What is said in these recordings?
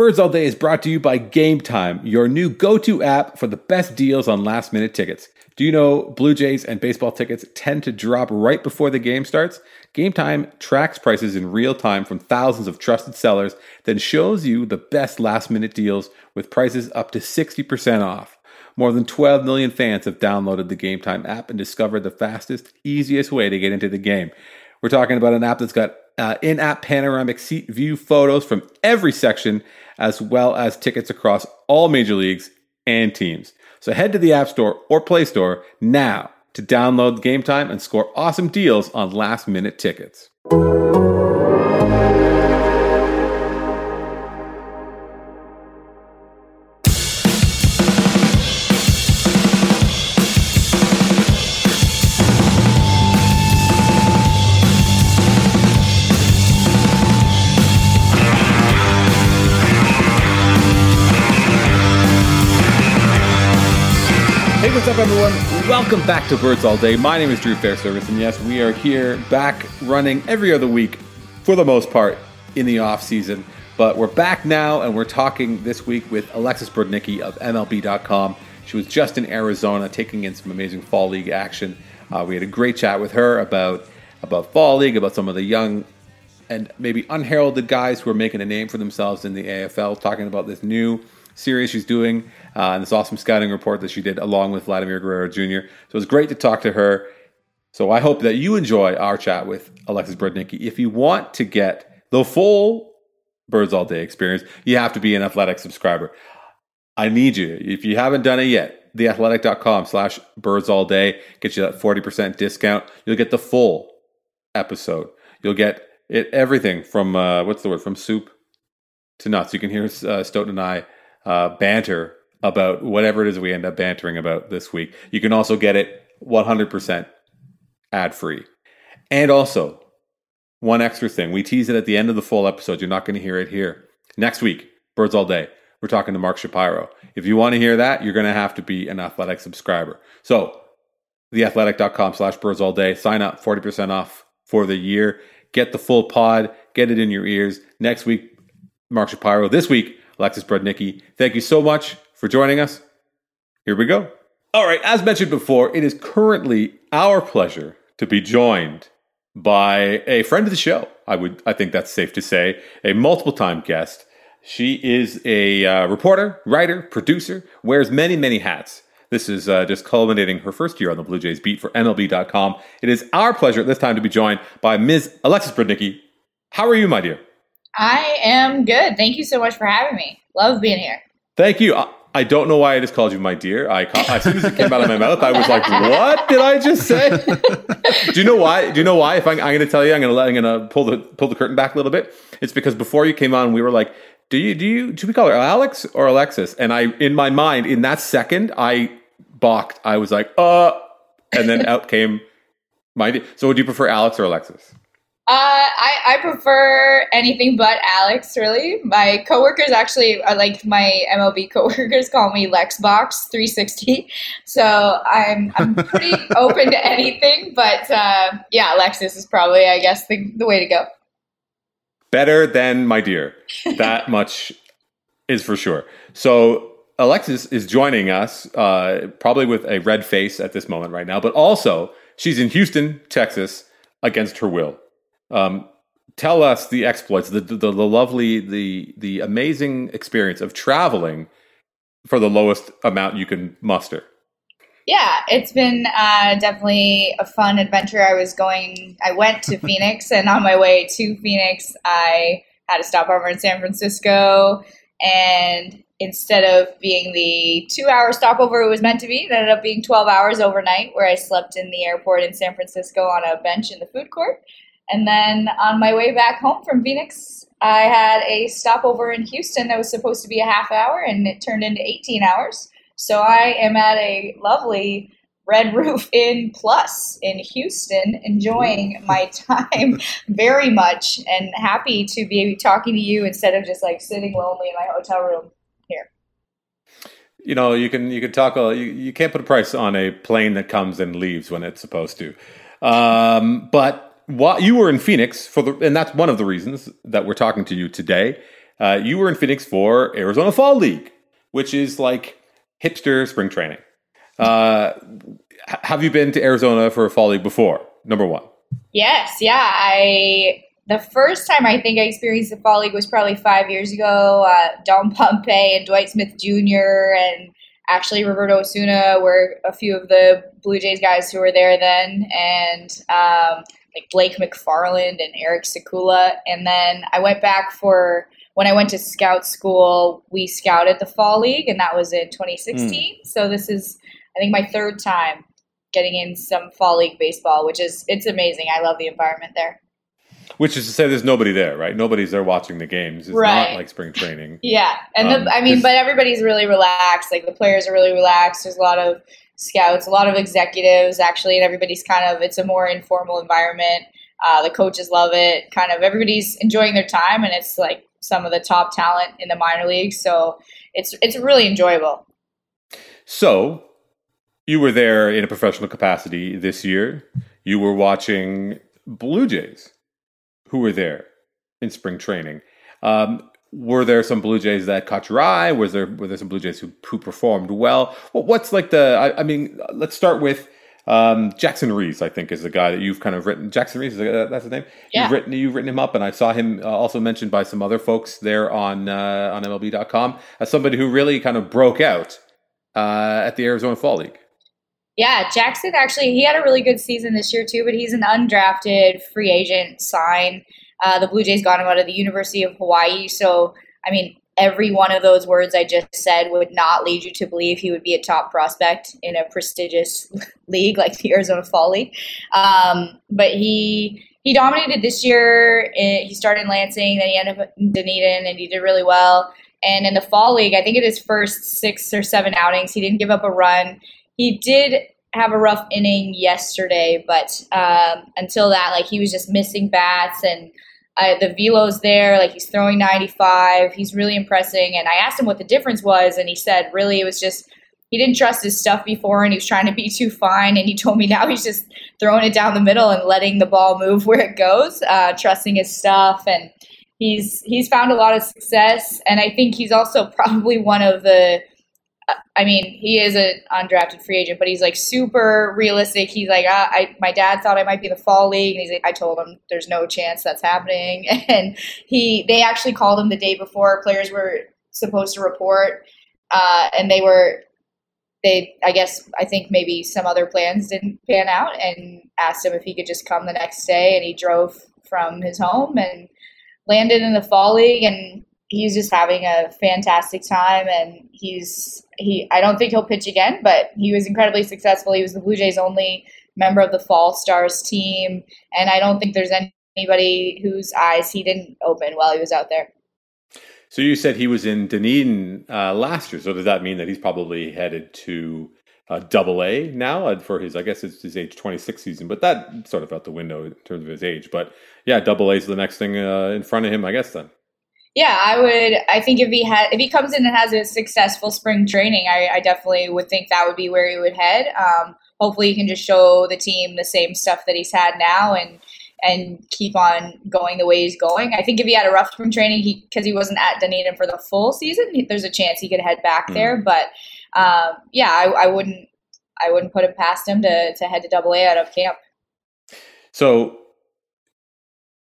Birds All Day is brought to you by Game Time, your new go to app for the best deals on last minute tickets. Do you know Blue Jays and baseball tickets tend to drop right before the game starts? Game Time tracks prices in real time from thousands of trusted sellers, then shows you the best last minute deals with prices up to 60% off. More than 12 million fans have downloaded the Game Time app and discovered the fastest, easiest way to get into the game. We're talking about an app that's got uh, in app panoramic seat view photos from every section, as well as tickets across all major leagues and teams. So head to the App Store or Play Store now to download Game Time and score awesome deals on last minute tickets. Welcome back to Birds All Day. My name is Drew Fairservice, and yes, we are here back running every other week for the most part in the off season. But we're back now, and we're talking this week with Alexis Brudnicki of MLB.com. She was just in Arizona taking in some amazing fall league action. Uh, we had a great chat with her about about fall league, about some of the young and maybe unheralded guys who are making a name for themselves in the AFL, talking about this new series she's doing uh, and this awesome scouting report that she did along with Vladimir Guerrero Jr. So it was great to talk to her. So I hope that you enjoy our chat with Alexis Brudnicki. If you want to get the full Birds All Day experience, you have to be an Athletic subscriber. I need you. If you haven't done it yet, theathletic.com slash birds all day gets you that 40% discount. You'll get the full episode. You'll get it everything from, uh, what's the word, from soup to nuts. You can hear uh, Stoeten and I uh, banter about whatever it is we end up bantering about this week. You can also get it 100% ad free. And also, one extra thing we tease it at the end of the full episode. You're not going to hear it here. Next week, Birds All Day, we're talking to Mark Shapiro. If you want to hear that, you're going to have to be an athletic subscriber. So, theathletic.com slash birds all day. Sign up, 40% off for the year. Get the full pod, get it in your ears. Next week, Mark Shapiro. This week, Alexis Brudnicki. Thank you so much for joining us. Here we go. All right, as mentioned before, it is currently our pleasure to be joined by a friend of the show. I would, I think that's safe to say, a multiple time guest. She is a uh, reporter, writer, producer, wears many, many hats. This is uh, just culminating her first year on the Blue Jays beat for MLB.com. It is our pleasure at this time to be joined by Ms. Alexis Brudnicki. How are you, my dear? I am good. Thank you so much for having me. Love being here. Thank you. I, don't know why I just called you my dear. I as soon as it came out of my mouth, I was like, "What did I just say?" do you know why? Do you know why? If I, I'm, going to tell you, I'm going to I'm going to pull the pull the curtain back a little bit. It's because before you came on, we were like, "Do you do you do we call her Alex or Alexis?" And I, in my mind, in that second, I balked. I was like, "Uh," and then out came my. So, would you prefer Alex or Alexis? Uh, I, I prefer anything but Alex, really. My coworkers actually are like my MLB coworkers call me Lexbox360. So I'm, I'm pretty open to anything. But uh, yeah, Alexis is probably, I guess, the, the way to go. Better than my dear. That much is for sure. So Alexis is joining us, uh, probably with a red face at this moment right now, but also she's in Houston, Texas, against her will. Um, tell us the exploits, the, the, the lovely, the the amazing experience of traveling for the lowest amount you can muster. Yeah, it's been uh, definitely a fun adventure. I was going, I went to Phoenix, and on my way to Phoenix, I had a stopover in San Francisco. And instead of being the two hour stopover it was meant to be, it ended up being 12 hours overnight, where I slept in the airport in San Francisco on a bench in the food court. And then on my way back home from Phoenix, I had a stopover in Houston that was supposed to be a half hour and it turned into 18 hours. So I am at a lovely Red Roof Inn Plus in Houston, enjoying my time very much and happy to be talking to you instead of just like sitting lonely in my hotel room here. You know, you can you can talk. You, you can't put a price on a plane that comes and leaves when it's supposed to. Um, but while you were in Phoenix for the, and that's one of the reasons that we're talking to you today. uh, you were in Phoenix for Arizona Fall League, which is like hipster spring training. Uh, have you been to Arizona for a Fall League before? Number one. Yes, yeah. I the first time I think I experienced the Fall League was probably five years ago. Uh, Dalton Pompey and Dwight Smith Jr. and actually Roberto Osuna were a few of the Blue Jays guys who were there then, and um, like Blake McFarland and Eric Sekula. And then I went back for when I went to scout school. We scouted the Fall League, and that was in 2016. Mm. So this is, I think, my third time getting in some Fall League baseball, which is it's amazing. I love the environment there. Which is to say, there's nobody there, right? Nobody's there watching the games. It's right. not like spring training. yeah, and um, the, I mean, but everybody's really relaxed. Like the players are really relaxed. There's a lot of scouts, a lot of executives actually, and everybody's kind of. It's a more informal environment. Uh, the coaches love it. Kind of everybody's enjoying their time, and it's like some of the top talent in the minor leagues. So it's it's really enjoyable. So you were there in a professional capacity this year. You were watching Blue Jays who were there in spring training. Um, were there some Blue Jays that caught your eye? Was there were there some Blue Jays who who performed well? well what's like the? I, I, mean, let's start with um, Jackson Rees. I think is the guy that you've kind of written. Jackson Rees, that's his name. Yeah. You've written you've written him up, and I saw him uh, also mentioned by some other folks there on uh, on MLB.com as somebody who really kind of broke out uh, at the Arizona Fall League. Yeah, Jackson actually he had a really good season this year too, but he's an undrafted free agent sign. Uh, the Blue Jays got him out of the University of Hawaii, so I mean every one of those words I just said would not lead you to believe he would be a top prospect in a prestigious league like the Arizona Fall League. Um, but he he dominated this year. He started in Lansing, then he ended up in Dunedin, and he did really well. And in the Fall League, I think in his first six or seven outings, he didn't give up a run he did have a rough inning yesterday, but um, until that, like he was just missing bats and the velo's there. Like he's throwing 95. He's really impressing. And I asked him what the difference was, and he said really it was just he didn't trust his stuff before, and he was trying to be too fine. And he told me now he's just throwing it down the middle and letting the ball move where it goes, uh, trusting his stuff and. He's he's found a lot of success, and I think he's also probably one of the I mean, he is an undrafted free agent, but he's like super realistic. He's like, ah, I, my dad thought I might be in the fall league, and he's like, I told him there's no chance that's happening. And he, they actually called him the day before players were supposed to report, uh, and they were, they, I guess, I think maybe some other plans didn't pan out, and asked him if he could just come the next day, and he drove from his home and landed in the fall league, and he's just having a fantastic time and he's he I don't think he'll pitch again, but he was incredibly successful. He was the Blue Jays only member of the Fall Stars team and I don't think there's anybody whose eyes he didn't open while he was out there. So you said he was in Dunedin uh, last year. So does that mean that he's probably headed to uh, Double A now uh, for his? I guess it's his age twenty six season, but that sort of out the window in terms of his age. But yeah, Double A is the next thing uh, in front of him, I guess. Then yeah, I would. I think if he had, if he comes in and has a successful spring training, I, I definitely would think that would be where he would head. Um, hopefully, he can just show the team the same stuff that he's had now and and keep on going the way he's going. I think if he had a rough spring training, he because he wasn't at Dunedin for the full season, he, there's a chance he could head back mm there. But um, yeah, I, I wouldn't. I wouldn't put it past him to to head to Double A out of camp. So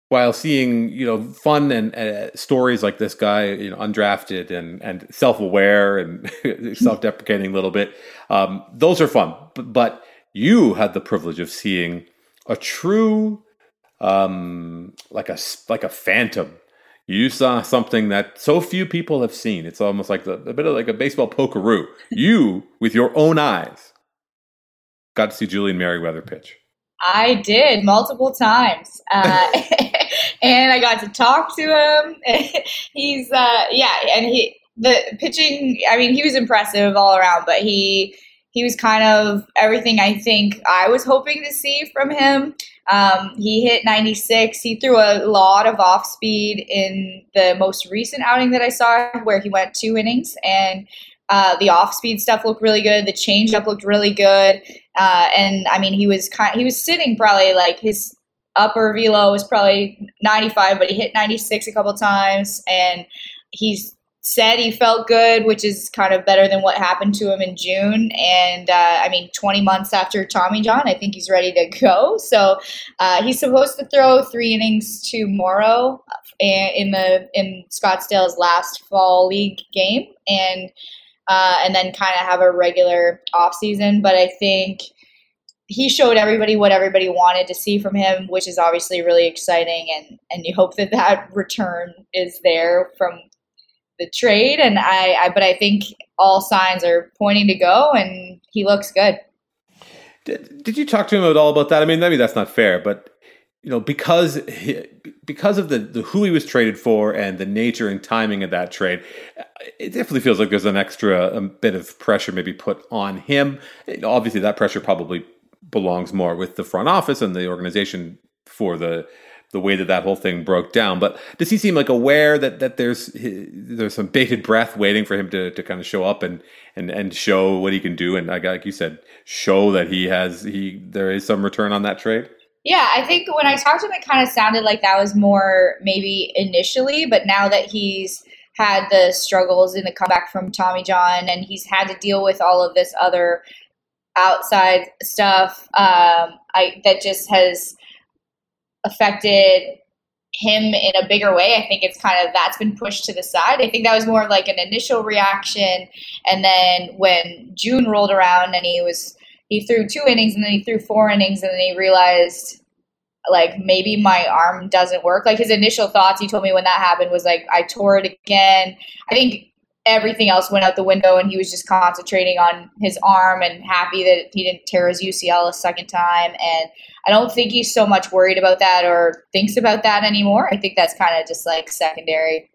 while seeing you know fun and uh, stories like this guy you know undrafted and and self-aware and self-deprecating a little bit um, those are fun. But, but, you had the privilege of seeing a true um, like a like a phantom. You saw something that so few people have seen. It's almost like the, a bit of like a baseball pokeroo. You with your own eyes got to see julian merryweather pitch. I did multiple times. Uh, and I got to talk to him. He's uh, yeah, and he the pitching. I mean, he was impressive all around, but he he was kind of everything I think I was hoping to see from him. Um, he hit 96. He threw a lot of off speed in the most recent outing that I saw, where he went two innings, and uh, the off speed stuff looked really good. The changeup looked really good, uh, and I mean, he was kind. He was sitting probably like his upper velo was probably 95, but he hit 96 a couple times. And he's said he felt good, which is kind of better than what happened to him in June. And uh, I mean, 20 months after Tommy John, I think he's ready to go. So uh, he's supposed to throw three innings tomorrow in the in Scottsdale's last fall league game, and uh, and then kind of have a regular off season. But I think he showed everybody what everybody wanted to see from him, which is obviously really exciting. And and you hope that that return is there from the trade. And I, I but I think all signs are pointing to go, and he looks good. Did, did you talk to him at all about that? I mean, maybe that's not fair, but you know, because he, because of the, the who he was traded for and the nature and timing of that trade, uh, it definitely feels like there's an extra a bit of pressure maybe put on him. Obviously, that pressure probably belongs more with the front office and the organization for the the way that that whole thing broke down. But does he seem like aware that that there's there's some bated breath waiting for him to, to kind of show up and, and and show what he can do and I like you said, show that he has he there is some return on that trade? Yeah, I think when I talked to him, it kind of sounded like that was more maybe initially, but now that he's had the struggles in the comeback from Tommy John and he's had to deal with all of this other outside stuff um, I, that just has affected him in a bigger way. I think it's kind of that's been pushed to the side. I think that was more like an initial reaction, and then when June rolled around and he was he threw two innings and then he threw four innings and then he realized like maybe my arm doesn't work. Like his initial thoughts, he told me when that happened was like I tore it again. I think everything else went out the window and he was just concentrating on his arm and happy that he didn't tear his UCL a second time. And I don't think he's so much worried about that or thinks about that anymore. I think that's kind of just like secondary.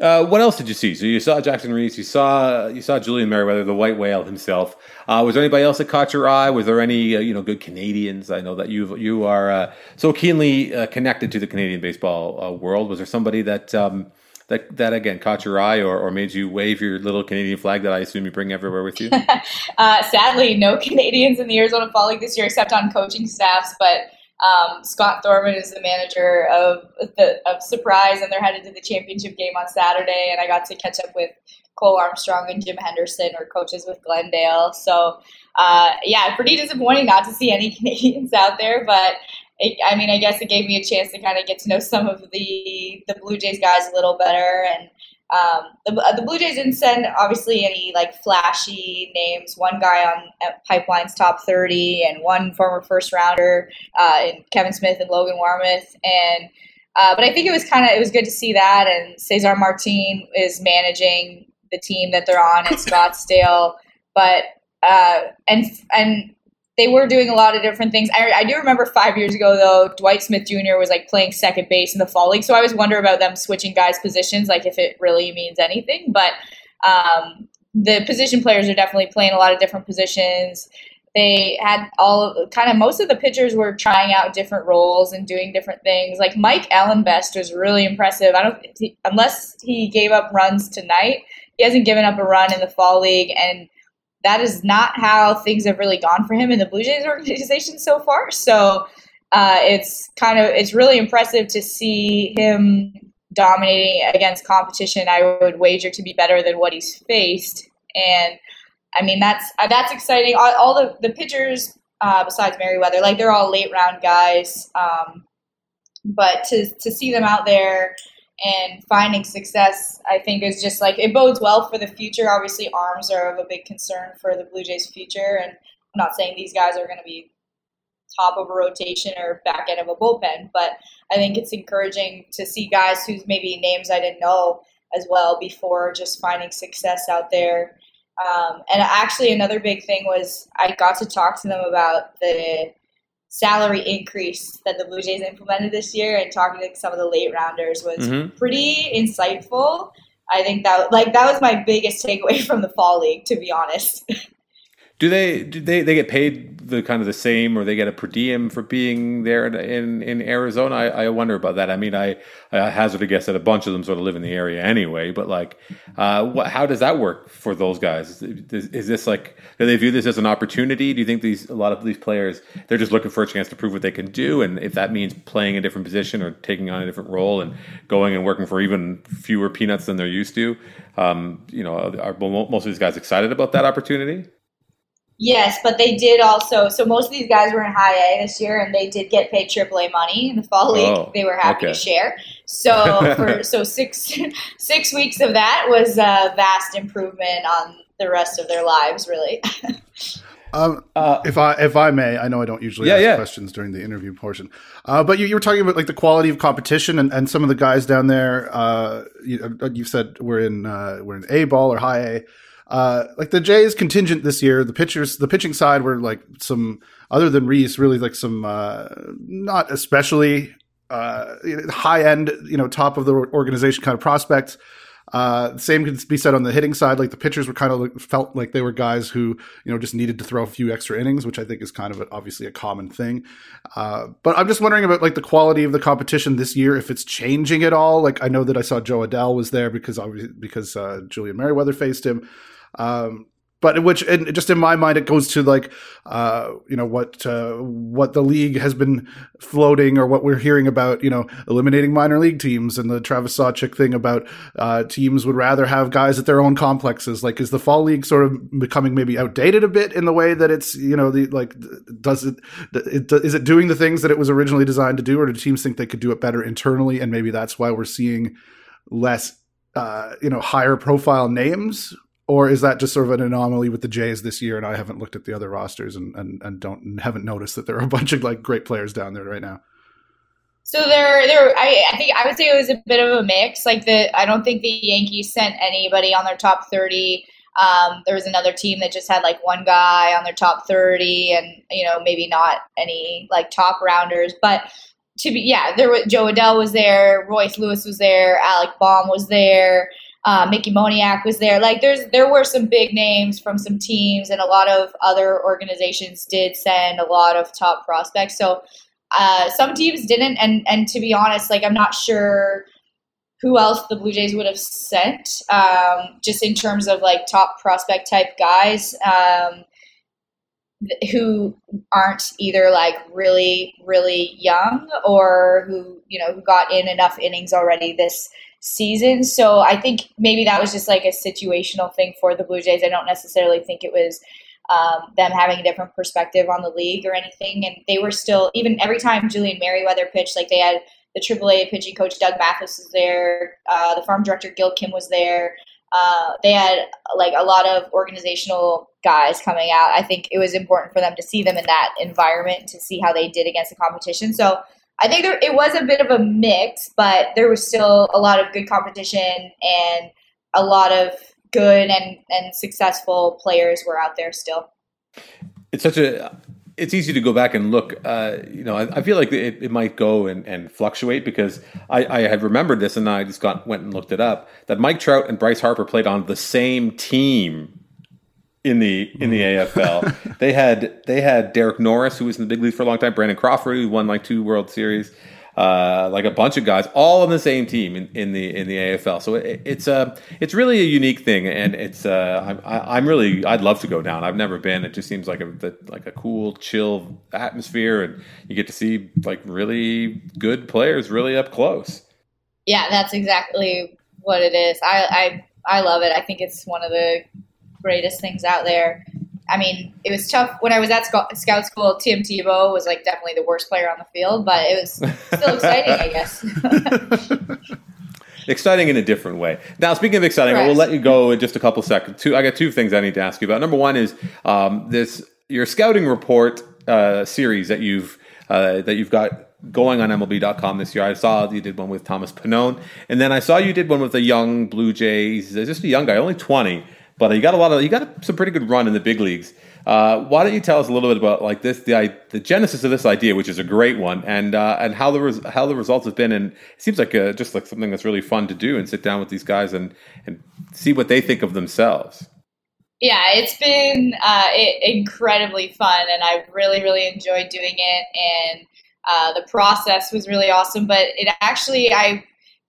Uh, what else did you see? So you saw Jackson Rees, you saw you saw Julian Merryweather, the white whale himself. Uh, was there anybody else that caught your eye? Was there any uh, you know good Canadians? I know that you you are uh, so keenly uh, connected to the Canadian baseball uh, world. Was there somebody that um, that that again caught your eye or, or made you wave your little Canadian flag that I assume you bring everywhere with you? uh, sadly, no Canadians in the Arizona Fall League this year except on coaching staffs. But um, Scott Thorman is the manager of the of Surprise, and they're headed to the championship game on Saturday. And I got to catch up with Cole Armstrong and Jim Henderson, or coaches with Glendale. So uh, yeah, pretty disappointing not to see any Canadians out there, but it, I mean, I guess it gave me a chance to kind of get to know some of the the Blue Jays guys a little better. And um, the, uh, the Blue Jays didn't send obviously any like flashy names. One guy on Pipeline's top thirty, and one former first rounder, uh, Kevin Smith and Logan Warmoth, and. Uh, but I think it was kind of it was good to see that, and Cesar Martin is managing the team that they're on in Scottsdale. But uh, and and they were doing a lot of different things. I, I, do remember five years ago, though, Dwight Smith Jr. was like playing second base in the fall league. So I always wonder about them switching guys' positions, like if it really means anything. But um, the position players are definitely playing a lot of different positions. They had all kind of most of the pitchers were trying out different roles and doing different things. Like Mike Ellenbest was really impressive. I don't unless he gave up runs tonight, he hasn't given up a run in the fall league and that is not how things have really gone for him in the Blue Jays organization so far. So uh, it's kind of it's really impressive to see him dominating against competition. I would wager to be better than what he's faced, and I mean that's uh, that's exciting. All, all the the pitchers uh, besides Merryweather, like they're all late round guys, um, but to to see them out there and finding success, I think, is just like it bodes well for the future. Obviously, arms are of a big concern for the Blue Jays' future, and I'm not saying these guys are going to be top of a rotation or back end of a bullpen, but I think it's encouraging to see guys whose maybe names I didn't know as well before just finding success out there. Um, and actually, another big thing was I got to talk to them about the salary increase that the Blue Jays implemented this year and talking to some of the late rounders was mm-hmm. pretty insightful. I think that like that was my biggest takeaway from the fall league, to be honest. Do they do they they get paid the kind of the same, or they get a per diem for being there in in Arizona? I, I wonder about that. I mean, I, I hazard a guess that a bunch of them sort of live in the area anyway. But like, uh, how does that work for those guys? Is, is, this like do they view this as an opportunity? Do you think these a lot of these players they're just looking for a chance to prove what they can do, and if that means playing a different position or taking on a different role and going and working for even fewer peanuts than they're used to, um, you know, are most of these guys excited about that opportunity? Yes, but they did also. So most of these guys were in high A this year, and they did get paid AAA money in the fall league. Oh, they were happy okay. to share. So for so six six weeks of that was a vast improvement on the rest of their lives, really. Um, uh, if I if I may, I know I don't usually yeah, ask yeah. questions during the interview portion, uh, but you, you, were talking about like the quality of competition and, and some of the guys down there. Uh, you, you, said we're in uh, we're in A ball or high A. Uh, like the Jays contingent this year, the pitchers, the pitching side were like some other than Rees, really like some uh, not especially uh, high end, you know, top of the organization kind of prospects. Uh, same can be said on the hitting side. Like the pitchers were kind of like, felt like they were guys who you know just needed to throw a few extra innings, which I think is kind of a, obviously a common thing. Uh, but I'm just wondering about like the quality of the competition this year, if it's changing at all. Like I know that I saw Jo Adell was there because obviously because uh, Julian Merryweather faced him. Um, but which and just in my mind it goes to like uh, you know what uh, what the league has been floating or what we're hearing about you know eliminating minor league teams and the Travis Sawchik thing about uh, teams would rather have guys at their own complexes. Like is the fall league sort of becoming maybe outdated a bit in the way that it's you know the like does it, it is it doing the things that it was originally designed to do or do teams think they could do it better internally? And maybe that's why we're seeing less uh, you know higher profile names or is that just sort of an anomaly with the Jays this year? And I haven't looked at the other rosters and, and, and don't haven't noticed that there are a bunch of like great players down there right now. So there, there. I, I think I would say it was a bit of a mix. Like the, I don't think the Yankees sent anybody on their top thirty. Um, there was another team that just had like one guy on their top thirty, and you know maybe not any like top rounders, but to be yeah, there was Jo Adell was there, Royce Lewis was there, Alec Bohm was there uh, Mickey Moniak was there. Like there's there were some big names from some teams, and a lot of other organizations did send a lot of top prospects. So uh, some teams didn't, and and to be honest, like I'm not sure who else the Blue Jays would have sent, um, just in terms of like top prospect type guys. Um, who aren't either like really really young or who you know who got in enough innings already this season. So I think maybe that was just like a situational thing for the Blue Jays. I don't necessarily think it was um, them having a different perspective on the league or anything. And they were still, even every time Julian Merryweather pitched, like they had the AAA pitching coach Doug Mathis was there, uh, the farm director Gil Kim was there. Uh, they had like a lot of organizational guys coming out. I think it was important for them to see them in that environment to see how they did against the competition. So I think there, it was a bit of a mix, but there was still a lot of good competition and a lot of good and, and successful players were out there still. It's such a it's easy to go back and look. Uh, you know, I, I feel like it, it, might go and, and fluctuate because I, I had remembered this and I just got went and looked it up that Mike Trout and Bryce Harper played on the same team in the in the AFL. they had they had Derek Norris, who was in the big leagues for a long time, Brandon Crawford, who won like two World Series, uh, like a bunch of guys, all on the same team in, in the in the AFL. So it, it's a uh, it's really a unique thing, and it's uh, I'm I'm really I'd love to go down. I've never been. It just seems like a like a cool, chill atmosphere, and you get to see like really good players really up close. Yeah, that's exactly what it is. I I I love it. I think it's one of the greatest things out there. I mean, it was tough when I was at scout school. Tim Tebow was like definitely the worst player on the field, but it was still exciting, I guess. exciting in a different way. Now, speaking of exciting, Correct. we'll let you go in just a couple seconds. Two, I got two things I need to ask you about. Number one is um, this your scouting report uh, series that you've uh, that you've got going on MLB.com this year. I saw you did one with Thomas Pannone, and then I saw you did one with a young Blue Jays, just a young guy, only twenty but you got a lot of you got some pretty good run in the big leagues. Uh, why don't you tell us a little bit about like this the the genesis of this idea, which is a great one, and uh, and how the res- how the results have been, and it seems like a, just like something that's really fun to do and sit down with these guys and and see what they think of themselves. Yeah, it's been uh, it, incredibly fun, and I've really, really enjoyed doing it. And uh, the process was really awesome. But it actually, I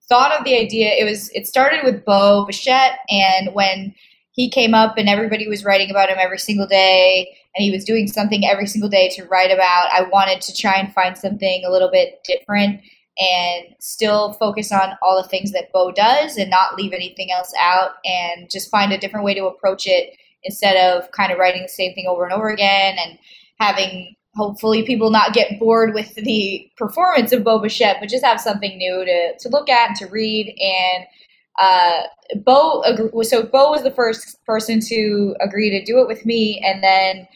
thought of the idea. It was it started with Bo Bichette, and when he came up and everybody was writing about him every single day and he was doing something every single day to write about. I wanted to try and find something a little bit different and still focus on all the things that bo does and not leave anything else out and just find a different way to approach it instead of kind of writing the same thing over and over again and having hopefully people not get bored with the performance of Bo Bichette, but just have something new to, to look at and to read. And uh, Bo, so Bo was the first person to agree to do it with me, and then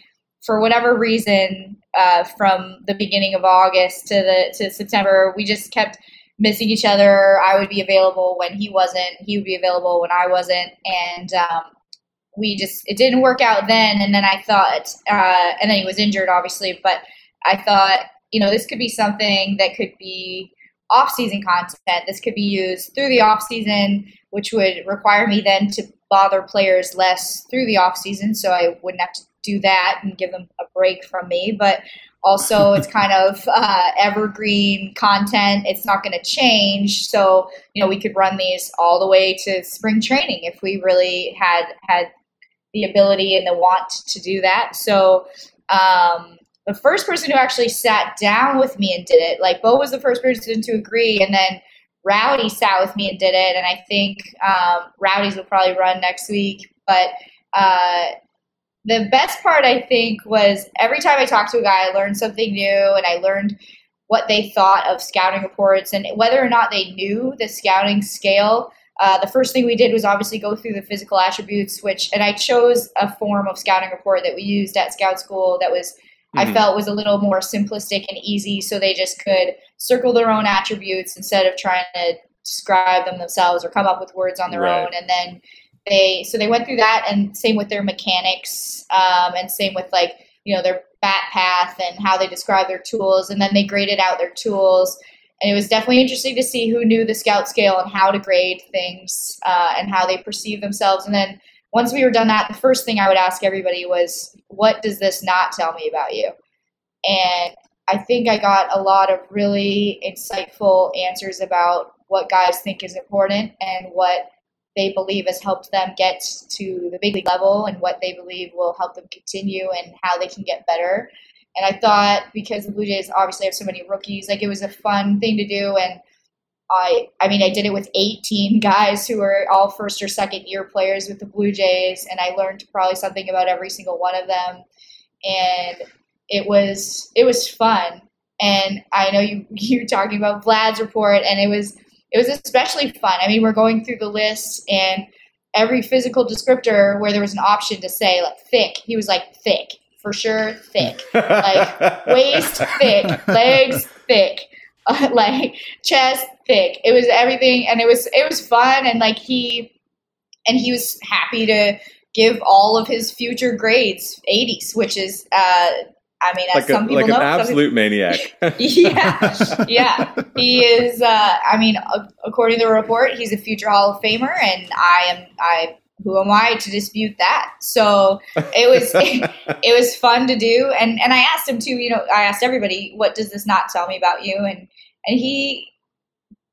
for whatever reason, uh, from the beginning of August to the to September, we just kept missing each other. I would be available when he wasn't. He would be available when I wasn't, and um, we just it didn't work out then. And then I thought, uh, and then he was injured, obviously. But I thought, you know, this could be something that could be off-season content. This could be used through the off-season, which would require me then to bother players less through the off-season, so I wouldn't have to do that and give them a break from me. But also, it's kind of uh, evergreen content. It's not going to change, so you know we could run these all the way to spring training if we really had had the ability and the want to do that. So um, the first person who actually sat down with me and did it. Like Bo was the first person to agree, and then Rowdy sat with me and did it. And I think um, Rowdy's will probably run next week. But uh, the best part, I think, was every time I talked to a guy, I learned something new, and I learned what they thought of scouting reports and whether or not they knew the scouting scale. Uh, the first thing we did was obviously go through the physical attributes, which, and I chose a form of scouting report that we used at Scout School that was mm-hmm. I felt was a little more simplistic and easy, so they just could circle their own attributes instead of trying to describe them themselves or come up with words on their right. own. And then they so they went through that, and same with their mechanics, um, and same with like you know their bat path and how they describe their tools, and then they graded out their tools. And it was definitely interesting to see who knew the scout scale and how to grade things uh, and how they perceive themselves. And then once we were done that, the first thing I would ask everybody was, what does this not tell me about you? And I think I got a lot of really insightful answers about what guys think is important and what they believe has helped them get to the big league level and what they believe will help them continue and how they can get better. And I thought because the Blue Jays obviously have so many rookies, like it was a fun thing to do. And I I mean I did it with 18 guys who were all first or second year players with the Blue Jays and I learned probably something about every single one of them. And it was it was fun. And I know you you're talking about Vlad's report and it was it was especially fun. I mean we're going through the list and every physical descriptor where there was an option to say like thick he was like thick for sure thick. Like waist thick legs thick like chest thick. It was everything, and it was it was fun, and like he and he was happy to give all of his future grades 80s, which is. Uh, I mean, like some a, people like know, an absolute maniac. yeah, yeah, he is. Uh, I mean, according to the report, he's a future Hall of Famer, and I am. I who am I to dispute that? So it was it, it, was fun to do, and and I asked him too. You know, I asked everybody, what does this not tell me about you? And and he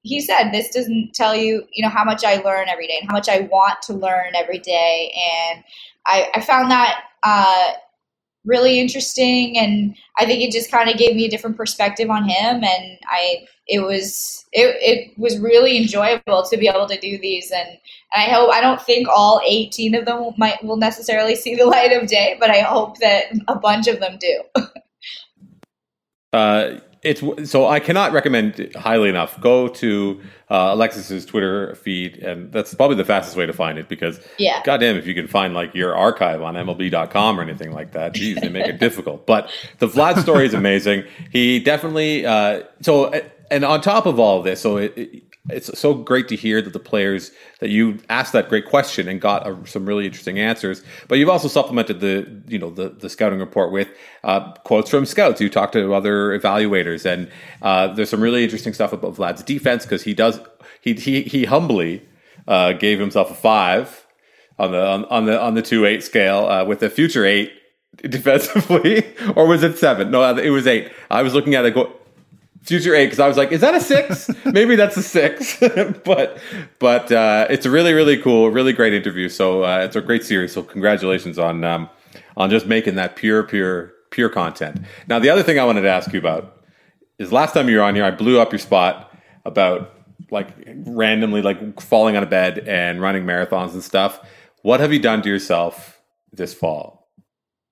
he said this doesn't tell you you know how much i learn every day and how much i want to learn every day and i, I found that uh, really interesting and i think it just kind of gave me a different perspective on him and i it was it, it was really enjoyable to be able to do these and, and i hope i don't think all 18 of them might will necessarily see the light of day but i hope that a bunch of them do uh it's so I cannot recommend highly enough. Go to uh, Alexis's Twitter feed, and that's probably the fastest way to find it. Because yeah, goddamn, if you can find like your archive on MLB.com or anything like that, geez, they make it difficult. But the Vlad story is amazing. He definitely uh, so, and on top of all of this, so it, it, it's so great to hear that the players that you asked that great question and got a, some really interesting answers. But you've also supplemented the you know the the scouting report with uh, quotes from scouts. You talked to other evaluators, and uh, there's some really interesting stuff about Vlad's defense because he does he he he humbly uh, gave himself a five on the on, on the on the two eight scale uh, with a future eight defensively, or was it seven? No, it was eight. I was looking at it go future eight because I was like, is that a six? Maybe that's a six. but but uh, it's a really really cool, really great interview. So uh, it's a great series. So congratulations on um, on just making that pure pure pure content. Now the other thing I wanted to ask you about is last time you were on here, I blew up your spot about like randomly like falling on a bed and running marathons and stuff. What have you done to yourself this fall?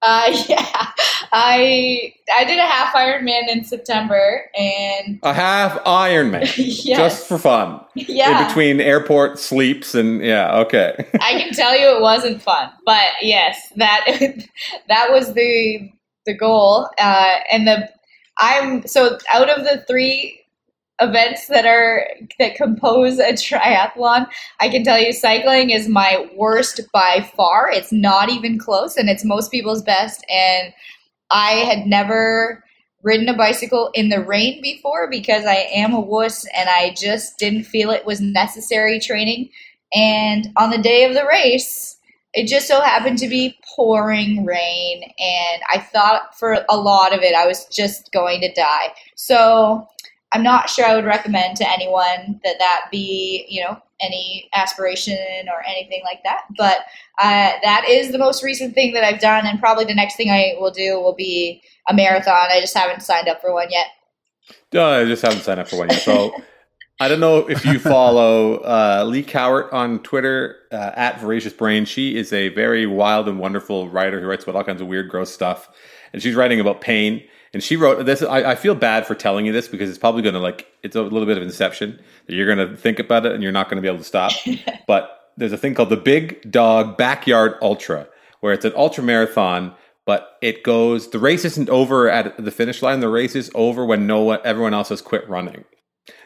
Uh, yeah, I I did a half Ironman in September, and a half Ironman, yes. just for fun. Yeah, in between airport sleeps and yeah, okay. I can tell you it wasn't fun, but yes, that that was the the goal, uh, and the I'm so out of the three events that are that compose a triathlon i can tell you cycling is my worst by far it's not even close and it's most people's best and i had never ridden a bicycle in the rain before because i am a wuss and i just didn't feel it was necessary training. And on the day of the race it just so happened to be pouring rain and i thought for a lot of it i was just going to die. So I'm not sure I would recommend to anyone that that be, you know, any aspiration or anything like that. But uh, that is the most recent thing that I've done, and probably the next thing I will do will be a marathon. I just haven't signed up for one yet. No, I just haven't signed up for one yet. So I don't know if you follow uh, Lee Cowart on Twitter uh, at Voracious Brain. She is a very wild and wonderful writer who writes about all kinds of weird, gross stuff, and she's writing about pain and she wrote this. I, I feel bad for telling you this because it's probably going to like it's a little bit of inception that you're going to think about it and you're not going to be able to stop. but there's a thing called the Big Dog Backyard Ultra, where it's an ultra marathon, but it goes. The race isn't over at the finish line. The race is over when no one, everyone else has quit running.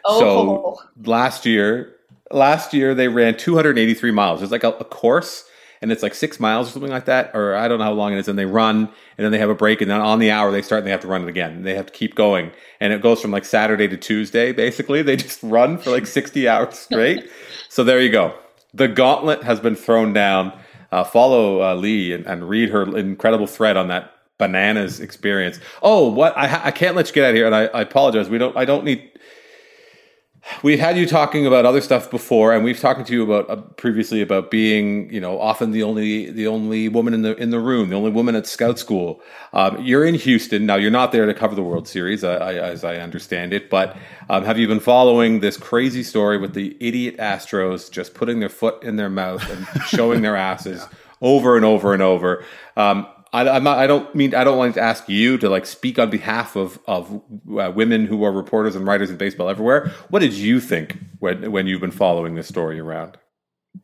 Oh. So last year, last year they ran 283 miles. It's like a, a course and it's like six miles or something like that, or I don't know how long it is. And they run, and then they have a break, and then on the hour they start, and they have to run it again. And they have to keep going, and it goes from like Saturday to Tuesday. Basically, they just run for like sixty hours straight. so there you go. The gauntlet has been thrown down. Uh, follow uh, Lee and, and read her incredible thread on that bananas experience. Oh, what I, I can't let you get out of here, and I, I apologize. We don't. I don't need we've had you talking about other stuff before, and we've talked to you about uh, previously about being, you know, often the only the only woman in the in the room, the only woman at Scout School. Um, you're in Houston now. You're not there to cover the World Series, I, I, as I understand it. But um, have you been following this crazy story with the idiot Astros just putting their foot in their mouth and showing their asses? yeah. Over and over and over. Um, I, am not, I don't mean I don't want to ask you to like speak on behalf of of uh, women who are reporters and writers in baseball everywhere. What did you think when when you've been following this story around?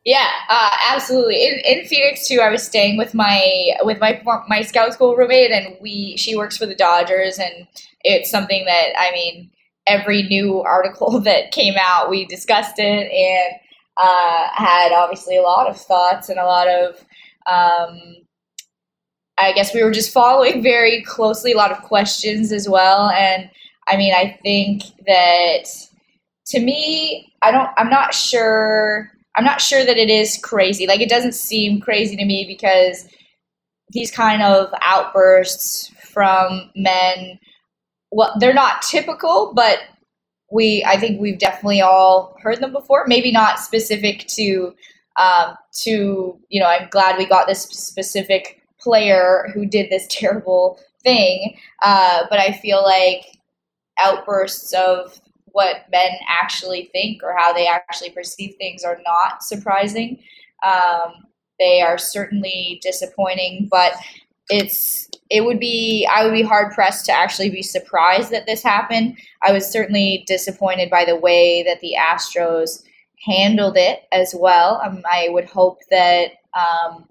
Yeah, uh, absolutely. In, in Phoenix too, I was staying with my with my my scout school roommate, and we she works for the Dodgers, and it's something that I mean, every new article that came out, we discussed it and uh, had obviously a lot of thoughts and a lot of um, I guess we were just following very closely, a lot of questions as well. And I mean, I think that to me, I don't, I'm not sure, I'm not sure that it is crazy. Like, it doesn't seem crazy to me because these kind of outbursts from men, well, they're not typical, but we, I think we've definitely all heard them before. Maybe not specific to, um, to, you know, I'm glad we got this specific player who did this terrible thing. Uh, but I feel like outbursts of what men actually think or how they actually perceive things are not surprising. Um, they are certainly disappointing, but it's it would be I would be hard pressed to actually be surprised that this happened. I was certainly disappointed by the way that the Astros handled it as well. Um, I would hope that um,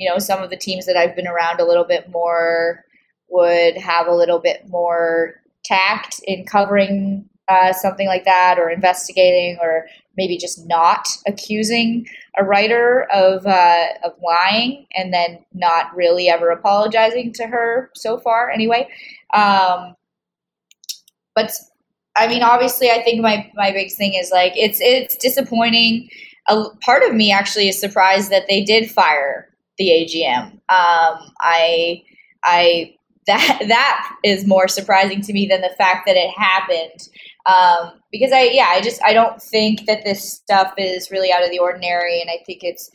you know, some of the teams that I've been around a little bit more would have a little bit more tact in covering uh, something like that or investigating or maybe just not accusing a writer of uh, of lying and then not really ever apologizing to her so far anyway. Um, but I mean obviously I think my my big thing is like it's it's disappointing. A part of me actually is surprised that they did fire the AGM. Um, I I that that is more surprising to me than the fact that it happened. Um, because I yeah I just I don't think that this stuff is really out of the ordinary, and I think it's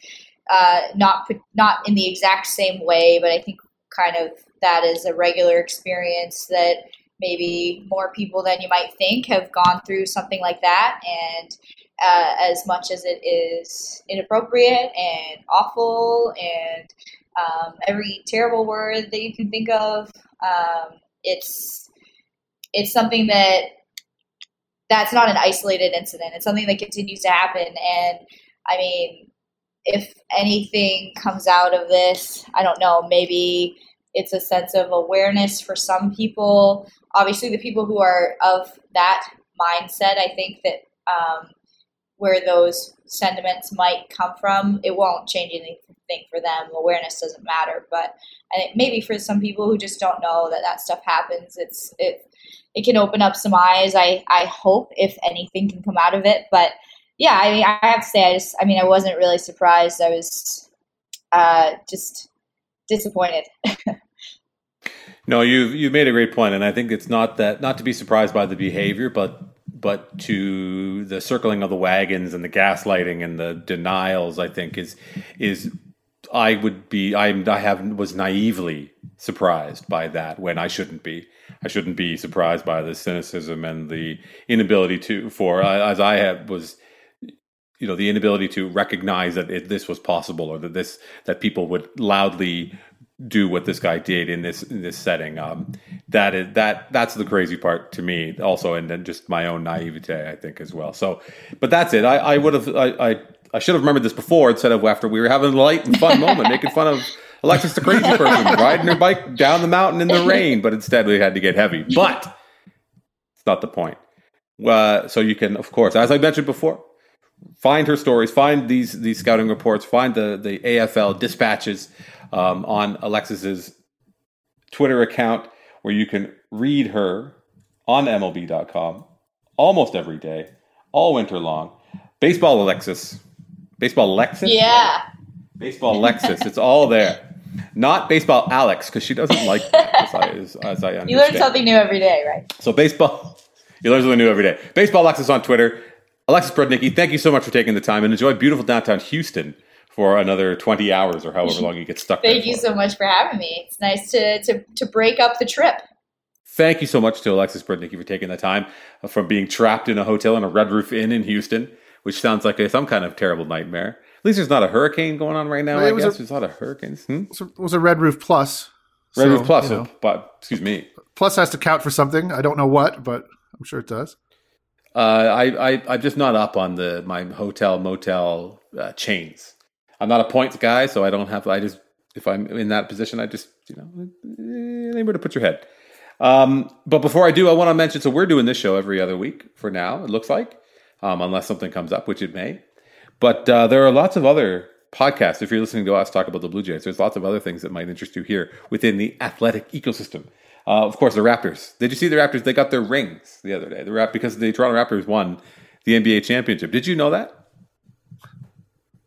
uh, not not in the exact same way, but I think kind of that is a regular experience that maybe more people than you might think have gone through something like that. And uh, as much as it is inappropriate and awful and um, every terrible word that you can think of um, it's it's something that that's not an isolated incident. It's something that continues to happen. And i mean if anything comes out of this i don't know maybe it's a sense of awareness for some people. Obviously, the people who are of that mindset, I think that um, where those sentiments might come from, it won't change anything for them. Awareness doesn't matter, but I think maybe for some people who just don't know that that stuff happens, it's it it can open up some eyes. I I hope if anything can come out of it, but yeah, I mean, I have to say, I just, I mean, I wasn't really surprised. I was uh, just disappointed. No, you've you've made a great point, and I think it's not that not to be surprised by the behavior, but but to the circling of the wagons and the gaslighting and the denials. I think is is I would be I I have was naively surprised by that when I shouldn't be. I shouldn't be surprised by the cynicism and the inability to for as I have was you know the inability to recognize that it, this was possible or that this that people would loudly do what this guy did in this in this setting. Um, that is that that's the crazy part to me, also, and then just my own naivete, I think, as well. So, but that's it. I, I would have I, I, I should have remembered this before instead of after we were having a light and fun moment, making fun of Alexis, the crazy person, riding her bike down the mountain in the rain. But instead, we had to get heavy. But it's not the point. Uh, so you can, of course, as I mentioned before, find her stories, find these these scouting reports, find the the AFL dispatches um, on Alexis's Twitter account, where you can read her on MLB.com almost every day, all winter long. Baseball Alexis, baseball Alexis, yeah, baseball Alexis. it's all there. Not baseball Alex because she doesn't like that, as I, as, as I understand. You learn something new every day, right? So baseball, you learn something new every day. Baseball Alexis on Twitter. Alexis Brudnicki, thank you so much for taking the time and enjoy beautiful downtown Houston for another 20 hours or however long you get stuck Thank you so much for having me. It's nice to, to, to break up the trip. Thank you so much to Alexis Brudnicki for taking the time from being trapped in a hotel in a Red Roof Inn in Houston, which sounds like a, some kind of terrible nightmare. At least there's not a hurricane going on right now. I guess a, there's not a hurricanes. Hmm? It was a Red Roof Plus. Red so, Roof Plus, you know, but excuse me. Plus has to count for something. I don't know what, but I'm sure it does. Uh, I, I I'm just not up on the my hotel motel uh, chains. I'm not a points guy, so I don't have. I just if I'm in that position, I just you know anywhere to put your head. Um, but before I do, I want to mention. So we're doing this show every other week for now. It looks like, um, unless something comes up, which it may. But uh, there are lots of other podcasts. If you're listening to us talk about the Blue Jays, there's lots of other things that might interest you here within the athletic ecosystem. Uh, of course, the Raptors. Did you see the Raptors? They got their rings the other day. The Rap because the Toronto Raptors won the NBA championship. Did you know that?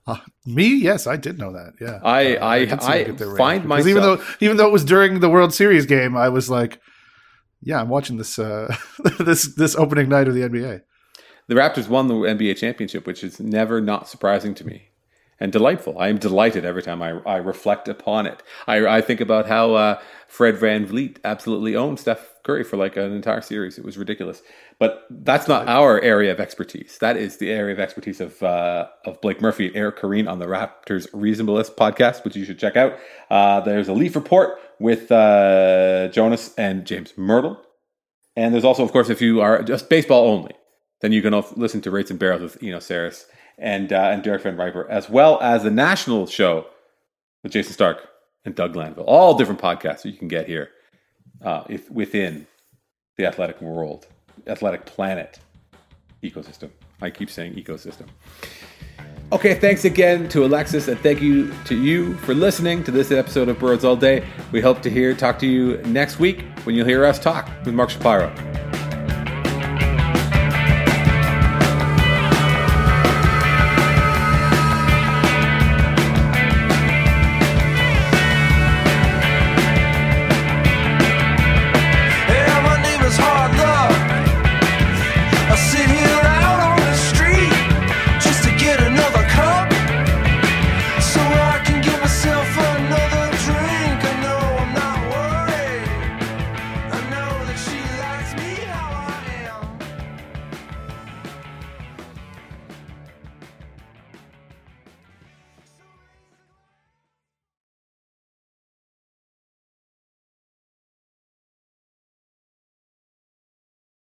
Uh, me, yes, I did know that. Yeah, I uh, I, I, I find myself even though even though it was during the World Series game, I was like, yeah, I'm watching this uh, this this opening night of the NBA. The Raptors won the NBA championship, which is never not surprising to me and delightful. I am delighted every time I, I reflect upon it. I, I think about how uh, Fred VanVleet absolutely owned Steph Curry for like an entire series. It was ridiculous. But that's not our area of expertise. That is the area of expertise of uh, of Blake Murphy and Eric Koreen on the Raptors Reasonableness podcast, which you should check out. Uh, there's a Leaf Report with uh, Jonas and James Mirtle. And there's also, of course, if you are just baseball only, then you can listen to Rates and Barrels with Eno Sarris and uh, and Derek VanRiper, as well as the national show with Jayson Stark and Doug Glanville. All different podcasts that you can get here uh, if, within the athletic world, athletic planet ecosystem. I keep saying ecosystem. Okay, thanks again to Alexis, and thank you to you for listening to this episode of Birds All Day. We hope to hear talk to you next week when you'll hear us talk with Mark Shapiro.